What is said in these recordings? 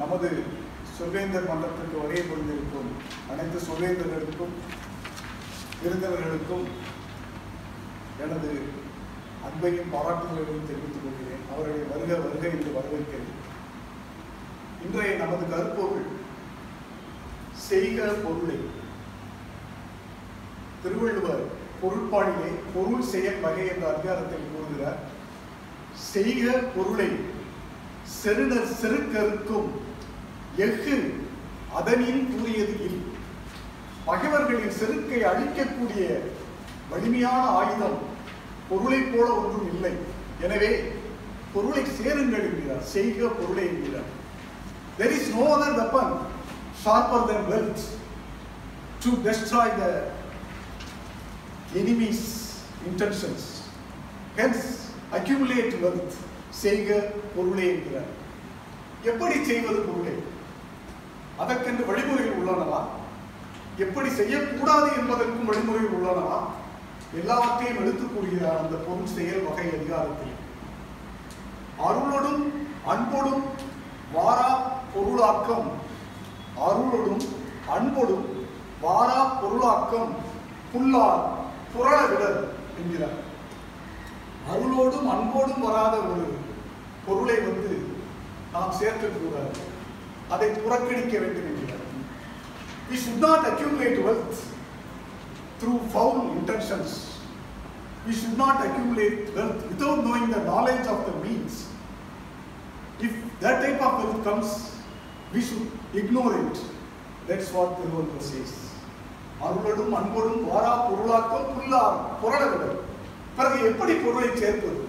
நமது சொல்வேந்தர் மன்றத்திற்கு வருகை புரிந்திருக்கும். அனைத்து சொல்வேந்தர்களுக்கும் விருந்தினர்களுக்கும் எனது அன்பையும் பாராட்டுதலையும் தெரிவித்துக் கொள்கிறேன். அவர்களை வருக வருக என்று வரவேற்கிறேன். இன்றைய நமது கருப்பொருள் செய்க பொருளை. திருவள்ளுவர் பொருட்பாடிலே பொருள் செயல் வகை என்ற அதிகாரத்தில் கூறுகிறார். செய்க பொருளை செருணர் செருக்கருக்கும் எஃகு அதனில் கூறியது இல். பகைவர்களின் செருக்கை அழிக்கக்கூடிய வலிமையான ஆயுதம் பொருளைப் போல ஒன்றும் இல்லை. எனவே பொருளை சேருங்கள் என்கிறார். செய்க பொருளை என்கிறார். There is no other weapon sharper than wealth to destroy the enemies intentions hence accumulate wealth செய்க பொருளை என்கிறார். எப்படி செய்வது பொருளை? அதற்கென்று வழிமுறைகள் உள்ளனவா? எப்படி செய்யக்கூடாது என்பதற்கும் வழிமுறைகள் உள்ளனவா? எல்லாவற்றையும் எடுத்து கூறுகிறார் அந்த பொருள் செயல் வகை அதிகாரத்தில். அருளோடும் அன்போடும் வாரா பொருளாக்கம். அருளோடும் அன்போடும் வாரா பொருளாக்கம். புல்லார் புரள விடல் என்கிறார். அருளோடும் அன்போடும் வராத ஒரு பொருளை வந்து நாம் சேர்க்கக்கூடாது அதை புறக்கணிக்க வேண்டும் என்கிறார் we should not accumulate wealth through foul intentions we should not accumulate wealth without knowing the knowledge of the means. If that type of wealth comes, we should ignore it. That's what Thiruvangur says. அருளடும் அன்போடும் வாரா பொருளாக்கம் புல்லார் புரளவிடல் பிறகு எப்படி பொருளை சேர்ப்பது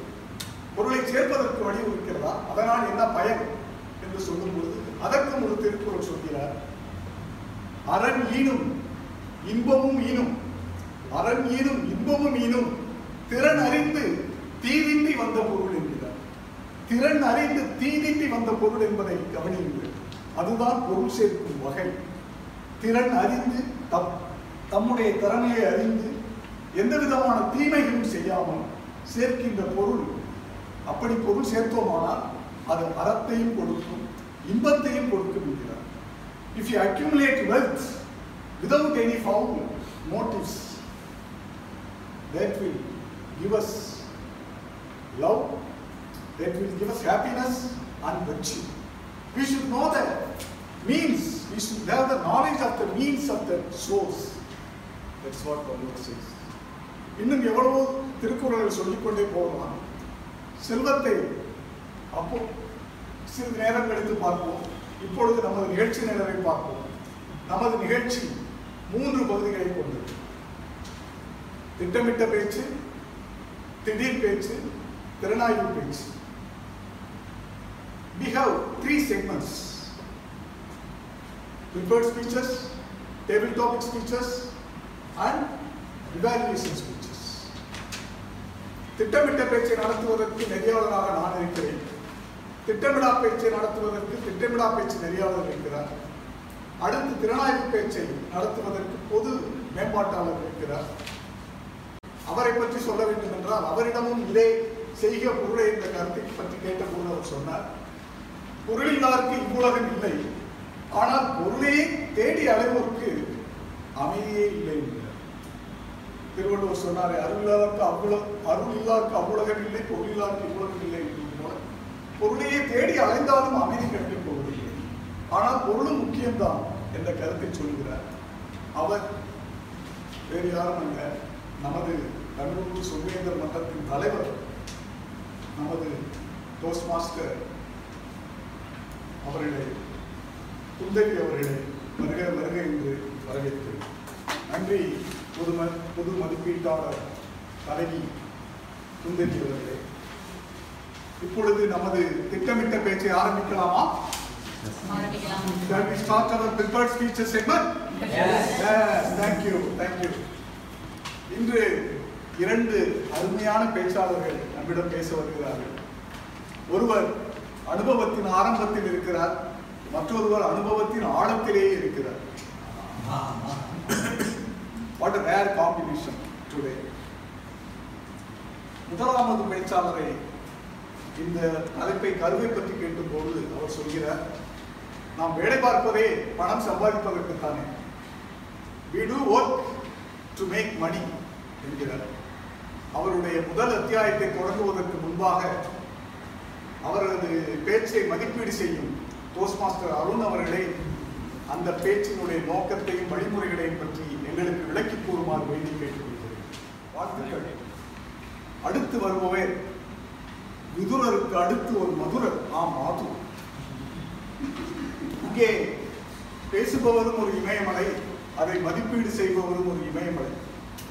பொருளை சேர்ப்பதற்கு வழி இருக்கிறதா அதனால் என்ன பயன் என்று சொல்லும் பொழுது அதற்கும் ஒரு திருக்குறள் சொல்கிறார். அரண் ஈனும் இன்பமும் ஈனும் அரண் ஈனும் இன்பமும் ஈனும் திறன் அறிந்து தீதின்றி வந்த பொருள் என்கிறார். திறன் அறிந்து தீதின்றி வந்த பொருள் என்பதை கவனியுங்கள். அதுதான் பொருள் சேர்க்கும் வகை. திறன் அறிந்து தம் தம்முடைய திறமையை அறிந்து எந்த விதமான தீமைகளும் செய்யாமல் சேர்க்கின்ற பொருள். அப்படி பொருள் சேர்த்தோமானால் அது அறத்தையும் கொடுக்கும் இன்பத்தையும் கொடுக்கும் என்கிறார் if you accumulate wealth without any foul motives that will give us love, that will give us happiness and virtue. We should know the means, we should have the knowledge of the means of the source. That's what Vallur says. இன்னும் எவ்வளவோ திருக்குறள் சொல்லிக்கொண்டே போகலாம் செல்வத்தை அப்போ சிறிது நேரம் கழித்து பார்ப்போம். இப்பொழுது நமது நிகழ்ச்சி நிலவை பார்ப்போம். நமது நிகழ்ச்சி மூன்று பகுதிகளை கொண்டது. திட்டமிட்ட பேச்சு திடீர் பேச்சு திறனாய்வு பேச்சு. We have three segments. Prepared speeches table topic speeches and evaluation speeches. திட்டமிட்ட பேச்சை நடத்துவதற்கு நெறியாளராக நான் இருக்கிறேன். திட்டமிடா பேச்சை நடத்துவதற்கு திட்டமிடா பேச்சு நெறியாளர் இருக்கிறார். அடுத்து திறனாய்வு பேச்சை நடத்துவதற்கு பொது மேம்பாட்டாளர் இருக்கிறார். அவரை பற்றி சொல்ல வேண்டும் என்றால் அவரிடமும் இதே செய்க பொருளை இந்த கருத்தை பற்றி கேட்டபோது அவர் சொன்னார். பொருளில்லாருக்கு இவ்வுலகம் இல்லை. ஆனால் பொருளையே தேடி அலைவோருக்கு அமைதியே இல்லை என்கிறார் திருவள்ளுவர் சொன்னாரே அருள் இல்லாதவர்க்கு அவ்வுலக அருள் இல்லாருக்கு அவ்வுலகம் இல்லை பொருள் இல்லாருக்கு இவ்வுலகம் இல்லை. பொருளையே தேடி அலைந்தாலும் அமைதி கிடைக்கப் போவதில்லை. ஆனால் பொருளும் முக்கியம்தான் என்ற கருத்தை சொல்கிறார். அவர் வேறு யாரும் அல்ல நமது கல்லூரி சொல்வேந்தர் மன்றத்தின் தலைவர் நமது டோஸ்ட் மாஸ்டர் அவர்களை குந்தவி அவர்களை வருக வருக என்று வரவேற்று நன்றி புது ம புது மதிப்பீட்டாளர் தலைவி குந்தவி அவர்களே. இப்பொழுது நமது திட்டமிட்ட பேச்சை ஆரம்பிக்கலாமா ஆரம்பிக்கலாம் we start our prepared speeches eh, segment? Yes. Yes, thank you, thank you. இன்று இரண்டு அருமையான பேச்சாளர்கள் நம்மிடம் பேச வருகிறார்கள் ஒருவர் அனுபவத்தின் ஆரம்பத்தில் இருக்கிறார் மற்றொருவர் அனுபவத்தின் ஆழத்திலேயே இருக்கிறார் வாட் a rare combination முதலாவது பேச்சாளரை இந்த தலைப்பை கருவை பற்றி கேட்டும்போது அவர் சொல்கிறார் நாம் வேலை பார்ப்பதே பணம் சம்பாதிப்பதற்குத்தானே. We do work to make money என்கிறார். அவருடைய முதல் அத்தியாயத்தை தொடங்குவதற்கு முன்பாக அவரது பேச்சை மதிப்பீடு செய்யும் போஸ்ட் மாஸ்டர் அருண் அவர்களே அந்த பேச்சினுடைய நோக்கத்தையும் வழிமுறைகளையும் பற்றி எங்களுக்கு விளக்கி கூறுமாறு வேண்டி கேட்டுக்கொள்கிறேன். வாழ்த்துக்கள். அடுத்து வருபவர் விதுரருக்கு அடுத்து ஒரு மதுரர். ஆம் மாது. இங்கே பேசுபவரும் ஒரு இமயமலை அதை மதிப்பீடு செய்பவரும் ஒரு இமயமலை.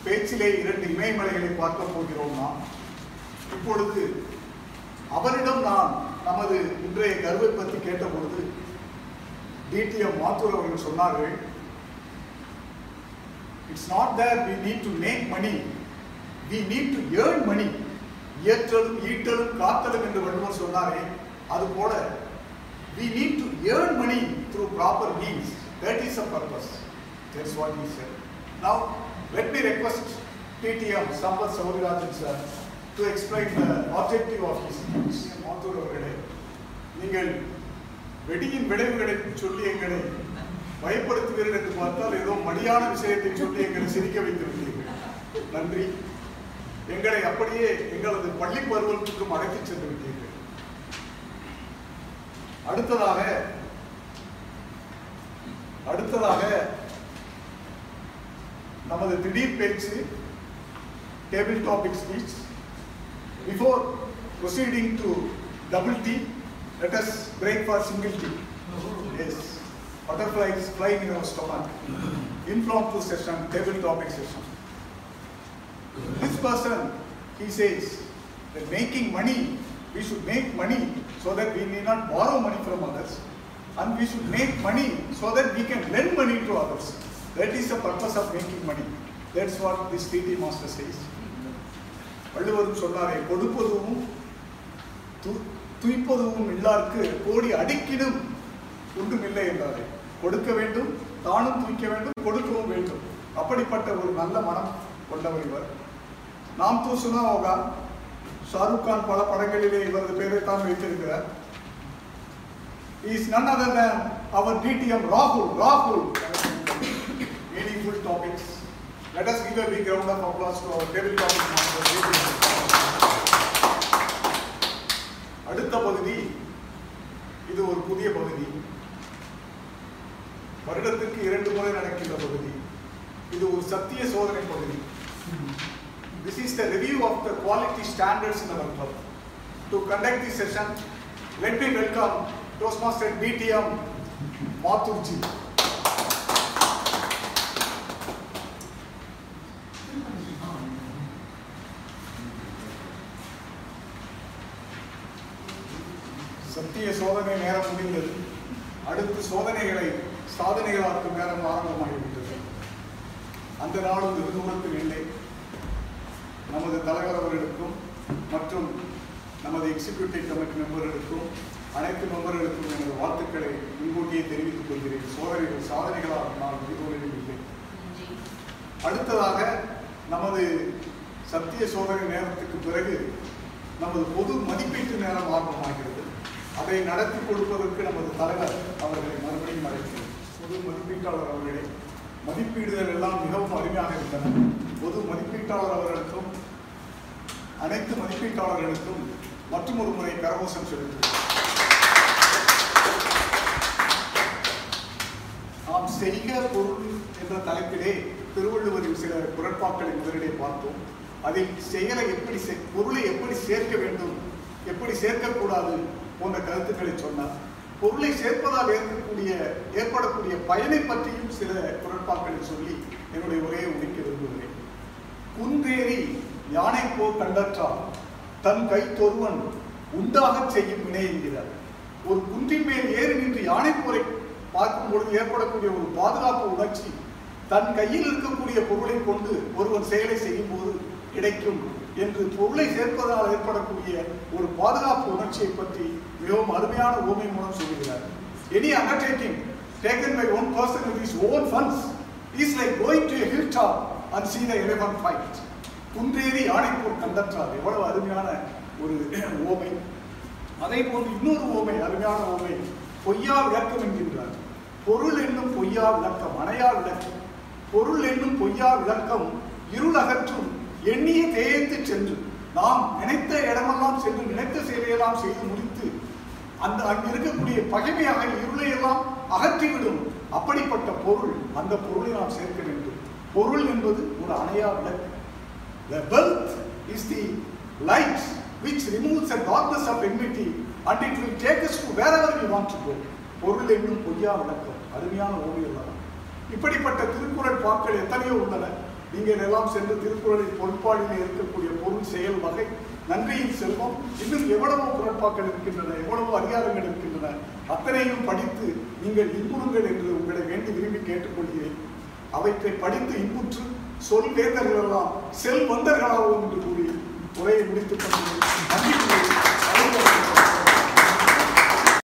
பேச்சிலே இரண்டு இமயமலைகளை பார்க்க போகிறோம் நாம். இப்பொழுது அவரிடம் நான் நமது இன்றைய கருவை பற்றி கேட்டபொழுது டிடிஎம் மாத்தூர் அவர்கள் சொன்னார்கள் it's not there we need to make money we need to earn money இயற்றலும் ஈட்டலும் காத்தலும் என்று வள்ளுவர் சொன்னாரே அது போல we need to earn money through proper means that is a purpose that's what he sir now let me request PDM Sampath Sourirajan sir to explain the objective of his Mathur அவர்களே நீங்கள் வெடியின் விளைவுகளை சொல்லி எங்களை பயப்படுத்துவீர்கள் என்று பார்த்தால் ஏதோ மடியான விஷயத்தை சொல்லி எங்களை சிரிக்க வைத்து விட்டீர்கள் நன்றி. எங்களை அப்படியே எங்களது பள்ளி பருவத்துக்கும் அழைத்துச் சென்று விட்டீர்கள் அடுத்ததாக அடுத்ததாக நமது திடீர் பேச்சு table topic speech before proceeding to double D let us break for single tea yes butterflies flying in our stomach impromptu session table topic session this person he says that making money we should make money so that we may not borrow money from others and we should make money so that we can lend money to others that is the purpose of making money that's what this TT master says வள்ளுவரும் சொன்னாரே கொடுப்பதும் து- துய்ப்பதும் இல்லாருக்கு கோடி அடிக்கிடும் ஒன்றும் இல்லை என்றாரே கொடுக்க வேண்டும் தானும் துய்க்க வேண்டும் கொடுக்கவும் வேண்டும் அப்படிப்பட்ட ஒரு நல்ல மனம் கொண்டவர் இவர் நாம் தூ சுனா ஹோகா ஷாருக் கான் பல படங்களிலே இவரது பெயரை தான் வைத்திருக்கிறார். Is none other than our TDM ராகுல் ராகுல் meaningful topics let us give a big round of applause to our table topic அடுத்த பகுதி இது ஒரு புதிய பகுதி. வருடத்திற்கு இரண்டு முறை நடக்கின்ற பகுதி. இது ஒரு சத்திய சோதனை பகுதி. this is the review of the quality standards in our club to conduct the session let me welcome toastmaster DTM Mathur ji சத்திய சோதனை நேரம் முடிந்தது அடுத்து சோதனைகளை சாதனைகளாக்கும் நேரம் ஆரம்பமாகிவிட்டது அந்த நாளும் வெகு தூரத்தில் இல்லை நமது தலைவர் அவர்களுக்கும் மற்றும் நமது எக்ஸிக்யூட்டிவ் கமிட்டி மெம்பர்களுக்கும் அனைத்து மெம்பர்களுக்கும் எனது வாழ்த்துக்களை முன்கூட்டியே தெரிவித்துக் கொள்கிறேன். சோதனைகள் சாதனைகளால் நான் நன்றி. அடுத்ததாக நமது சத்திய சோதனை நேரத்துக்கு பிறகு நமது பொது மதிப்பீட்டு நேரம் ஆரம்பமாகிறது. அதை நடத்தி கொடுப்பதற்கு நமது தலைவர் அவர்களை மறுபடியும் அழைக்கிறேன். பொது மதிப்பீட்டாளர் அவர்களே மதிப்பீடுகள் எல்லாம் மிகவும் அருமையாக இருந்தன. பொது மதிப்பீட்டாளர் அவர்களுக்கும் அனைத்து மதிப்பீட்டாளர்களுக்கும் மற்றும் ஒரு முறை கரகோஷம் செலுத்துகிறேன். நாம் செய்க பொருள் என்ற தலைப்பிலே திருவள்ளுவரின் சில குரட்பாக்களை முதலிலே பார்த்தோம். அதில் செயலை எப்படி பொருளை எப்படி சேர்க்க வேண்டும் எப்படி சேர்க்கக்கூடாது போன்ற கருத்துக்களை சொன்னார். பொருளை சேர்ப்பதால் ஏற்கக்கூடிய ஏற்படக்கூடிய பயனை பற்றியும் சில குரட்பாக்களை சொல்லி என்னுடைய உரையை முடிக்க விரும்புகிறேன். குன்றேறி யானை போ கண்டற்றால் தன் கை தொருவன் உண்டாகச் செய்யும் வினை என்கிறார். ஒரு குன்றின் மேல் ஏறி நின்று யானை போரை பார்க்கும் பொழுது ஏற்படக்கூடிய ஒரு பாதுகாப்பு உணர்ச்சி தன் கையில் இருக்கக்கூடிய பொருளை கொண்டு ஒருவன் செயலை செய்யும் போது கிடைக்கும் என்று பொருளை சேர்ப்பதால் ஏற்படக்கூடிய ஒரு பாதுகாப்பு உணர்ச்சியை பற்றி மிகவும் அருமையான ஓமை மூலம் சொல்கிறார். Any undertaking taken by one person with is own funds is like going to hill top and see the elephant fight குன்றேறி யானைப்போர் கண்டற்றார் எவ்வளவு அருமையான ஒரு ஓமை. அதே போன்று இன்னொரு ஓமை அருமையான ஓமை. பொய்யா விளக்கம் என்கின்றார். பொருள் என்னும் பொய்யா விளக்கம் அணையா விளக்கம். பொருள் என்னும் பொய்யா விளக்கம் இருள் அகற்றும் எண்ணிய தேயத்து சென்று நாம் நினைத்த இடமெல்லாம் சென்று நினைத்த சேவையெல்லாம் செய்து முடித்து அந்த அங்கு இருக்கக்கூடிய பகைமையாக இருளையெல்லாம் அகற்றிவிடும். அப்படிப்பட்ட பொருள் அந்த பொருளை நாம் சேர்க்க வேண்டும். பொருள் என்பது ஒரு அணையா விளக்கு. The wealth is the light which removes the darkness of enmity and it will take us to wherever we want to go. பொருள் என்னும் பொய்யா விளக்கம். அருமையான ஓவியம் தான் இப்படிப்பட்ட திருக்குறள் பாக்கள் எத்தனையோ உள்ளன. நீங்கள் எல்லாம் சென்று திருக்குறளின் பொறுப்பாளிலே இருக்கக்கூடிய பொருள் செயல் வகை நன்றியின் செல்வம் இன்னும் எவ்வளவோ குரட்பாக்கள் இருக்கின்றன எவ்வளவோ அதிகாரங்கள் இருக்கின்றன. அத்தனையும் படித்து நீங்கள் இன்புறுங்கள் என்று உங்களை வேண்டி விரும்பி கேட்டுக்கொள்கிறேன். அவற்றை படித்து இன்புற்று சொல் வேந்தர்கள் எல்லாம் செல் வந்தர்களாகவும் என்று கூறி உரையை முடித்துக் கொண்டு நன்றி